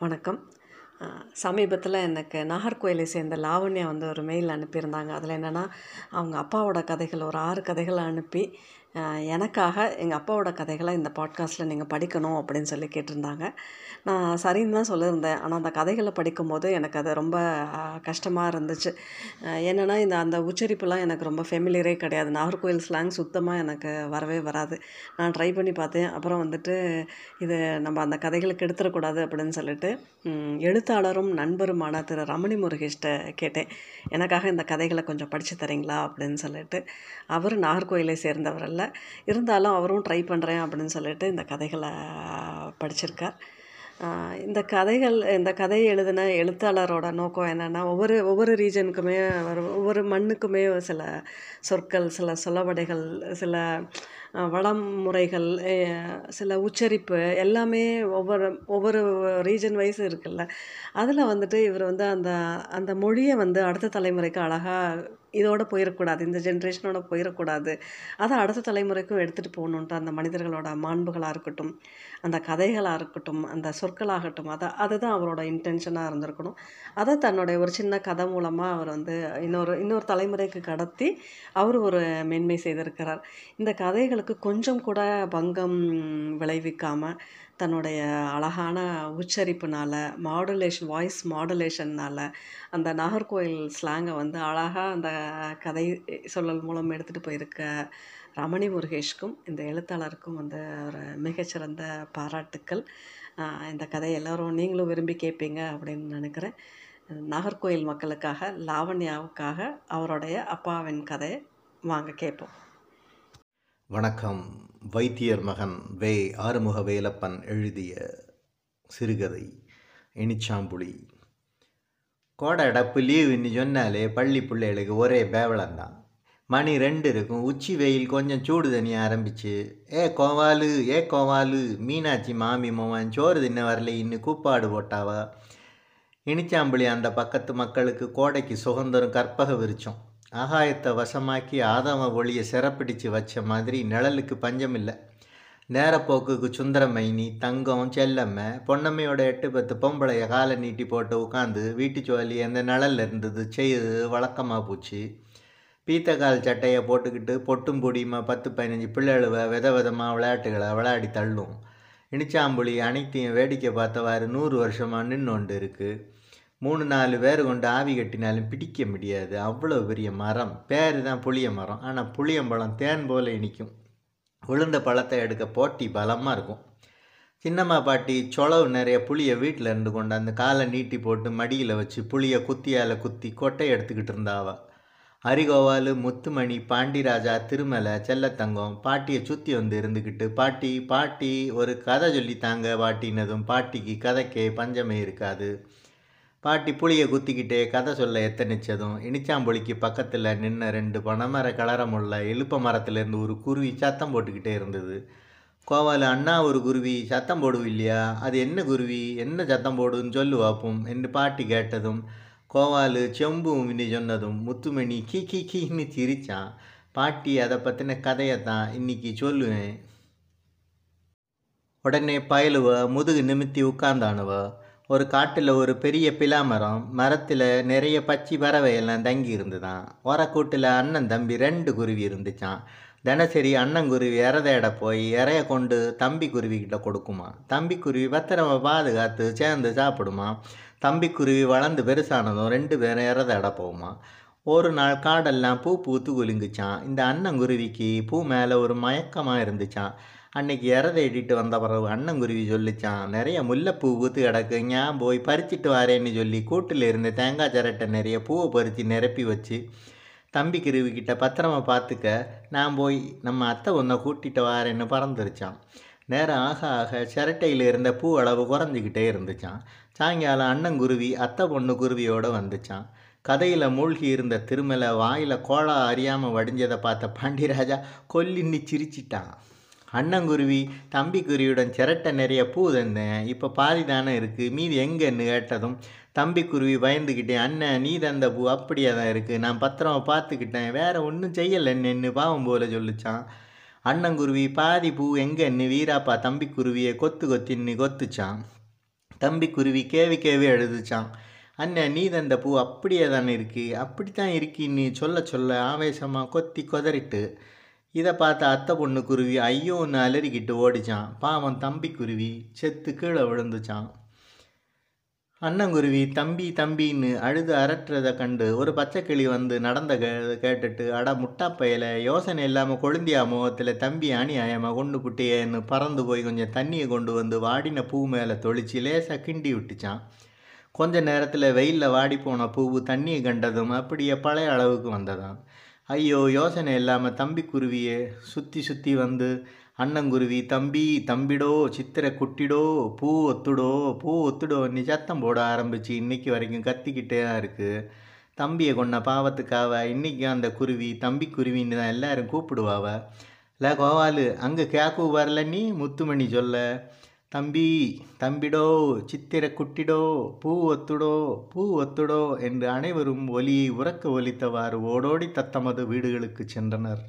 வணக்கம். சமீபத்தில் எனக்கு நாகர்கோயிலை சேர்ந்த லாவண்யா வந்து ஒரு மெயில் அனுப்பியிருந்தாங்க. அதில் என்னென்னா அவங்க அப்பாவோட கதைகள் ஒரு ஆறு கதைகளை அனுப்பி எனக்காக எங்கள் அப்பாவோட கதைகளை இந்த பாட்காஸ்ட்டில் நீங்கள் படிக்கணும் அப்படின்னு சொல்லி கேட்டிருந்தாங்க. நான் சரின்னு தான் சொல்லியிருந்தேன். ஆனால் அந்த கதைகளை படிக்கும்போது எனக்கு அது ரொம்ப கஷ்டமாக இருந்துச்சு. என்னென்னா இந்த அந்த உச்சரிப்புலாம் எனக்கு ரொம்ப ஃபெமிலியரே கிடையாது. நாகர்கோயில் ஸ்லாங் சுத்தமாக எனக்கு வரவே வராது. நான் ட்ரை பண்ணி பார்த்தேன். அப்புறம் வந்துட்டு இது நம்ம அந்த கதைகளுக்கு எடுத்துடக்கூடாது அப்படின்னு சொல்லிட்டு எழுத்தாளரும் நண்பருமான திரு ரமணி முருகேஷ்ட கேட்டேன். எனக்காக இந்த கதைகளை கொஞ்சம் படித்து தரீங்களா அப்படின்னு சொல்லிட்டு அவர் நாகர்கோயிலை சேர்ந்தவர் அல்ல இருந்தாலும் அவரும் ட்ரை பண்ணுறேன் அப்படின்னு சொல்லிட்டு இந்த கதைகளை படிச்சிருக்கார். இந்த கதைகள் இந்த கதையை எழுதின எழுத்தாளரோட நோக்கம் என்னென்னா ஒவ்வொரு ஒவ்வொரு ரீஜனுக்குமே ஒரு- ஒவ்வொரு மண்ணுக்குமே சில சொற்கள் சில சொலவடைகள் சில வளம் முறைகள் சில உச்சரிப்பு எல்லாமே ஒவ்வொரு ஒவ்வொரு ரீஜன் வைஸ் இருக்குல்ல. அதில் வந்துட்டு இவர் வந்து அந்த அந்த மொழியை வந்து அடுத்த தலைமுறைக்கு அழகாக இதோட போயிடக்கூடாது இந்த ஜென்ரேஷனோட போயிடக்கூடாது அதை அடுத்த தலைமுறைக்கும் எடுத்துகிட்டு போகணுன்ட்டு அந்த மனிதர்களோட மாண்புகளாக இருக்கட்டும் அந்த கதைகளாக இருக்கட்டும் அந்த சொற்களாகட்டும் அதை அதுதான் அவரோட இன்டென்ஷனாக இருந்திருக்கணும். அதை தன்னுடைய ஒரு சின்ன கதை மூலமாக அவர் வந்து இன்னொரு இன்னொரு தலைமுறைக்கு கடத்தி அவர் ஒரு மேன்மை செய்திருக்கிறார். இந்த கதைகள் கதைகளுக்கு கொஞ்சம் கூட பங்கம் விளைவிக்காமல் தன்னுடைய அழகான உச்சரிப்புனால மாடுலேஷன் வாய்ஸ் மாடுலேஷன்னால் அந்த நாகர்கோயில் ஸ்லாங்கை வந்து அழகாக அந்த கதை சொல்லல் மூலம் எடுத்துகிட்டு போயிருக்க ரமணி முருகேஷ்க்கும் இந்த எழுத்தாளருக்கும் வந்து ஒரு மிகச்சிறந்த பாராட்டுக்கள். இந்த கதை எல்லோரும் நீங்களும் விரும்பி கேட்பீங்க அப்படின்னு நினைக்கிறேன். நாகர்கோயில் மக்களுக்காக லாவண்யாவுக்காக அவருடைய அப்பாவின் கதையை வாங்க கேட்போம் வணக்கம். வைத்தியர் மகன் வே. ஆறுமுக வேலப்பன் எழுதிய சிறுகதை இனிச்சாம்புலி கோடை அடப்பு லீவுன்னு சொன்னாலே பள்ளி பிள்ளைகளுக்கு ஒரே பேவலந்தான் மணி ரெண்டு இருக்கும் உச்சி வெயில் கொஞ்சம் சூடு தண்ணி ஆரம்பிச்சு ஏ கோவாலு ஏ கோவாலு மீனாட்சி மாமி மோவன் சோறு தின்ன வரல இன்னும் கூப்பாடு போட்டாவா? இனிச்சாம்புலி அந்த பக்கத்து மக்களுக்கு கோடைக்கு சுகந்தரும் கற்பக விரிச்சோம். ஆகாயத்தை வசமாக்கி ஆதாம ஒளியை சிறப்பிடிச்சு வச்ச மாதிரி நிழலுக்கு பஞ்சம் இல்லை நேரப்போக்குக்கு சுந்தரமைனி தங்கம் செல்லம்மை பொன்னம்மையோட எட்டு பத்து பொம்பளைய காலை நீட்டி போட்டு உட்காந்து வீட்டு சோழி அந்த நிழல்ல இருந்தது செய்து வழக்கமாக போச்சு. பீத்தக்கால் சட்டையை போட்டுக்கிட்டு பொட்டும் பொடியுமா பத்து பதினஞ்சு பிள்ளைகளுவ வித விதமாக விளையாட்டுகளை விளையாடி தள்ளும். இனிச்சாம்புலி அனைத்தையும் வேடிக்கை பார்த்தவாறு நூறு வருஷமாக நின்று ஒன்று இருக்குது மூணு நாலு பேர் கொண்டு ஆவி கட்டினாலும் பிடிக்க முடியாது. அவ்வளோ பெரிய மரம். பேர் தான் புளிய மரம். ஆனால் புளியம்பழம் தேன் போல் இனிக்கும். விழுந்த பழத்தை எடுக்க போட்டி பலமாக இருக்கும். சின்னம்மா பாட்டி சொலவு நிறைய புளியை வீட்டில் இருந்து கொண்டு அந்த காலை நீட்டி போட்டு மடியில் வச்சு புளியை குத்தியால் குத்தி கொட்டை எடுத்துக்கிட்டு இருந்தாவா. அரிகோவால் முத்துமணி பாண்டிராஜா திருமலை செல்லத்தங்கம் பாட்டியை சுற்றி வந்து இருந்துக்கிட்டு பாட்டி பாட்டி ஒரு கதை சொல்லித்தாங்க பாட்டினதும் பாட்டிக்கு கதைக்கே பஞ்சமே இருக்காது. பாட்டி புளியை குத்திக்கிட்டே கதை சொல்ல எத்தனிச்சதும். இனிச்சாம்புளிக்கு பக்கத்தில் நின்ன ரெண்டு பனைமர கலரமுள்ள இழுப்ப மரத்துலேருந்து ஒரு குருவி சத்தம் போட்டுக்கிட்டே இருந்தது. கோவால் அண்ணா ஒரு குருவி சத்தம் போடுவு இல்லையா அது என்ன குருவி? என்ன சத்தம் போடுன்னு சொல்லு வாப்போம் என்று பாட்டி கேட்டதும் கோவாலு செம்பு மினி சொன்னதும் முத்துமணி கீ கீ கீன்னு சிரிச்சான். பாட்டி அதை பற்றின கதையை தான் இன்னைக்கு சொல்லுவேன். உடனே பயலுவ முதுகு நிமித்தி உட்கார்ந்தானுவ. ஒரு காட்டில் ஒரு பெரிய பிலா மரம் மரத்தில் நிறைய பச்சி பறவை எல்லாம் தங்கி இருந்துதான். ஓரக்கூட்டில் அண்ணன் தம்பி ரெண்டு குருவி இருந்துச்சான் தினசரி அண்ணங்குருவி இறதையிட போய் இறைய கொண்டு தம்பி குருவிக்கிட்ட கொடுக்குமா. தம்பி குருவி பத்திரமா பாதுகாத்து சேர்ந்து சாப்பிடுமா. தம்பி குருவி வளர்ந்து பெருசானதும் ரெண்டு பேரும் இறதையிட போகுமா. ஒரு நாள் காடெல்லாம் பூ பூத்து குலுங்குச்சான் இந்த அண்ணங்குருவிக்கு பூ மேலே ஒரு மயக்கமாக இருந்துச்சான் அன்னைக்கு இறத இட்டிட்டு வந்த பிறகு அண்ணங்குருவி சொல்லிச்சான் நிறைய முல்லைப்பூ ஊத்து கிடக்கு ஞான் போய் பறிச்சிட்டு வரேன்னு சொல்லி கூட்டில் இருந்து தேங்காய் சிரட்டை நிறைய பூவை பறித்து நிரப்பி வச்சு தம்பி குருவி பத்திரமா பார்த்துக்க நான் போய் நம்ம அத்தை ஒன்றை கூட்டிட்டு வரேன்னு பறந்துருச்சான். நேரம் ஆக ஆக சிரட்டையில் இருந்த பூ அளவு குறைஞ்சிக்கிட்டே இருந்துச்சான். சாயங்காலம் அண்ணங்குருவி அத்தை பொண்ணு குருவியோட வந்துச்சான். கதையில் மூழ்கி இருந்த திருமலை வாயில் கோலா அறியாமல் வடிஞ்சதை பார்த்த பாண்டியராஜா கொல்லின்னு சிரிச்சிட்டான். அண்ணங்குருவி தம்பிக்குருவியுடன் சிரட்டை நிறைய பூ தந்தேன். இப்போ பாதி தானே இருக்குது மீதி எங்கன்னு கேட்டதும் தம்பிக்குருவி பயந்துக்கிட்டேன் பயந்துக்கிட்டே அண்ணன் நீ தந்த பூ அப்படியே தான் இருக்குது நான் பத்திரமா பார்த்துக்கிட்டேன். வேறு ஒன்றும் செய்யலைன்னு பாவம் போல சொல்லிச்சான். அண்ணங்குருவி பாதி பூ எங்கன்னு வீராப்பா தம்பி குருவியை கொத்து கொத்தின்னு கொத்துச்சான். தம்பிக்குருவி கேவி கேவி அழுதுச்சான். அண்ணன் நீ தந்த பூ அப்படியே தானே இருக்குது அப்படி தான் இருக்கின்னு சொல்ல சொல்ல ஆவேசமாக கொத்தி கொதறிட்டு இதை பார்த்த அத்தை பொண்ணு குருவி ஐயோன்னு அலறிக்கிட்டு ஓடிச்சான். பாவம் தம்பி குருவி செத்து கீழே விழுந்துச்சான். அண்ணங்குருவி தம்பி தம்பின்னு அழுது அரட்டுறதை கண்டு ஒரு பச்சைக்கிளி வந்து நடந்த கேட்டுட்டு அட முட்டாப்பையில யோசனை இல்லாமல் கொழுந்தியா முகத்தில் தம்பி அணியாயமாக கொண்டு புட்டியேன்னு பறந்து போய் கொஞ்சம் தண்ணியை கொண்டு வந்து வாடின பூ மேலே தொளிச்சு லேசாக கிண்டி விட்டுச்சான். கொஞ்ச நேரத்தில் வெயிலில் வாடி போன பூவு தண்ணியை கண்டதும் அப்படியே பழைய அளவுக்கு வந்ததான் ஐயோ யோசனை இல்லாமல் தம்பி குருவியே சுற்றி சுற்றி வந்து அண்ணங்குருவி தம்பி தம்பிடோ சித்திரை குட்டிடோ பூ ஒத்துடோ பூ ஒத்துடோ நீ சத்தம் போட ஆரம்பிச்சு இன்னைக்கு வரைக்கும் கத்திக்கிட்டே தான் இருக்குது தம்பியை கொண்ட பாவத்துக்காவ இன்றைக்கி அந்த குருவி தம்பி குருவின்னு தான் எல்லாரும் கூப்பிடுவாவ. இல்லை கோவாலு அங்கே கேக்கு வரல நீ முத்துமணி சொல்ல. தம்பி தம்பிடோ சித்திரை குட்டிடோ பூ ஒத்துடோ பூ ஒத்துடோ என்று அனைவரும் ஒலியை உறக்க ஒலித்தவாறு ஓடோடி தத்தமது வீடுகளுக்கு சென்றனர்.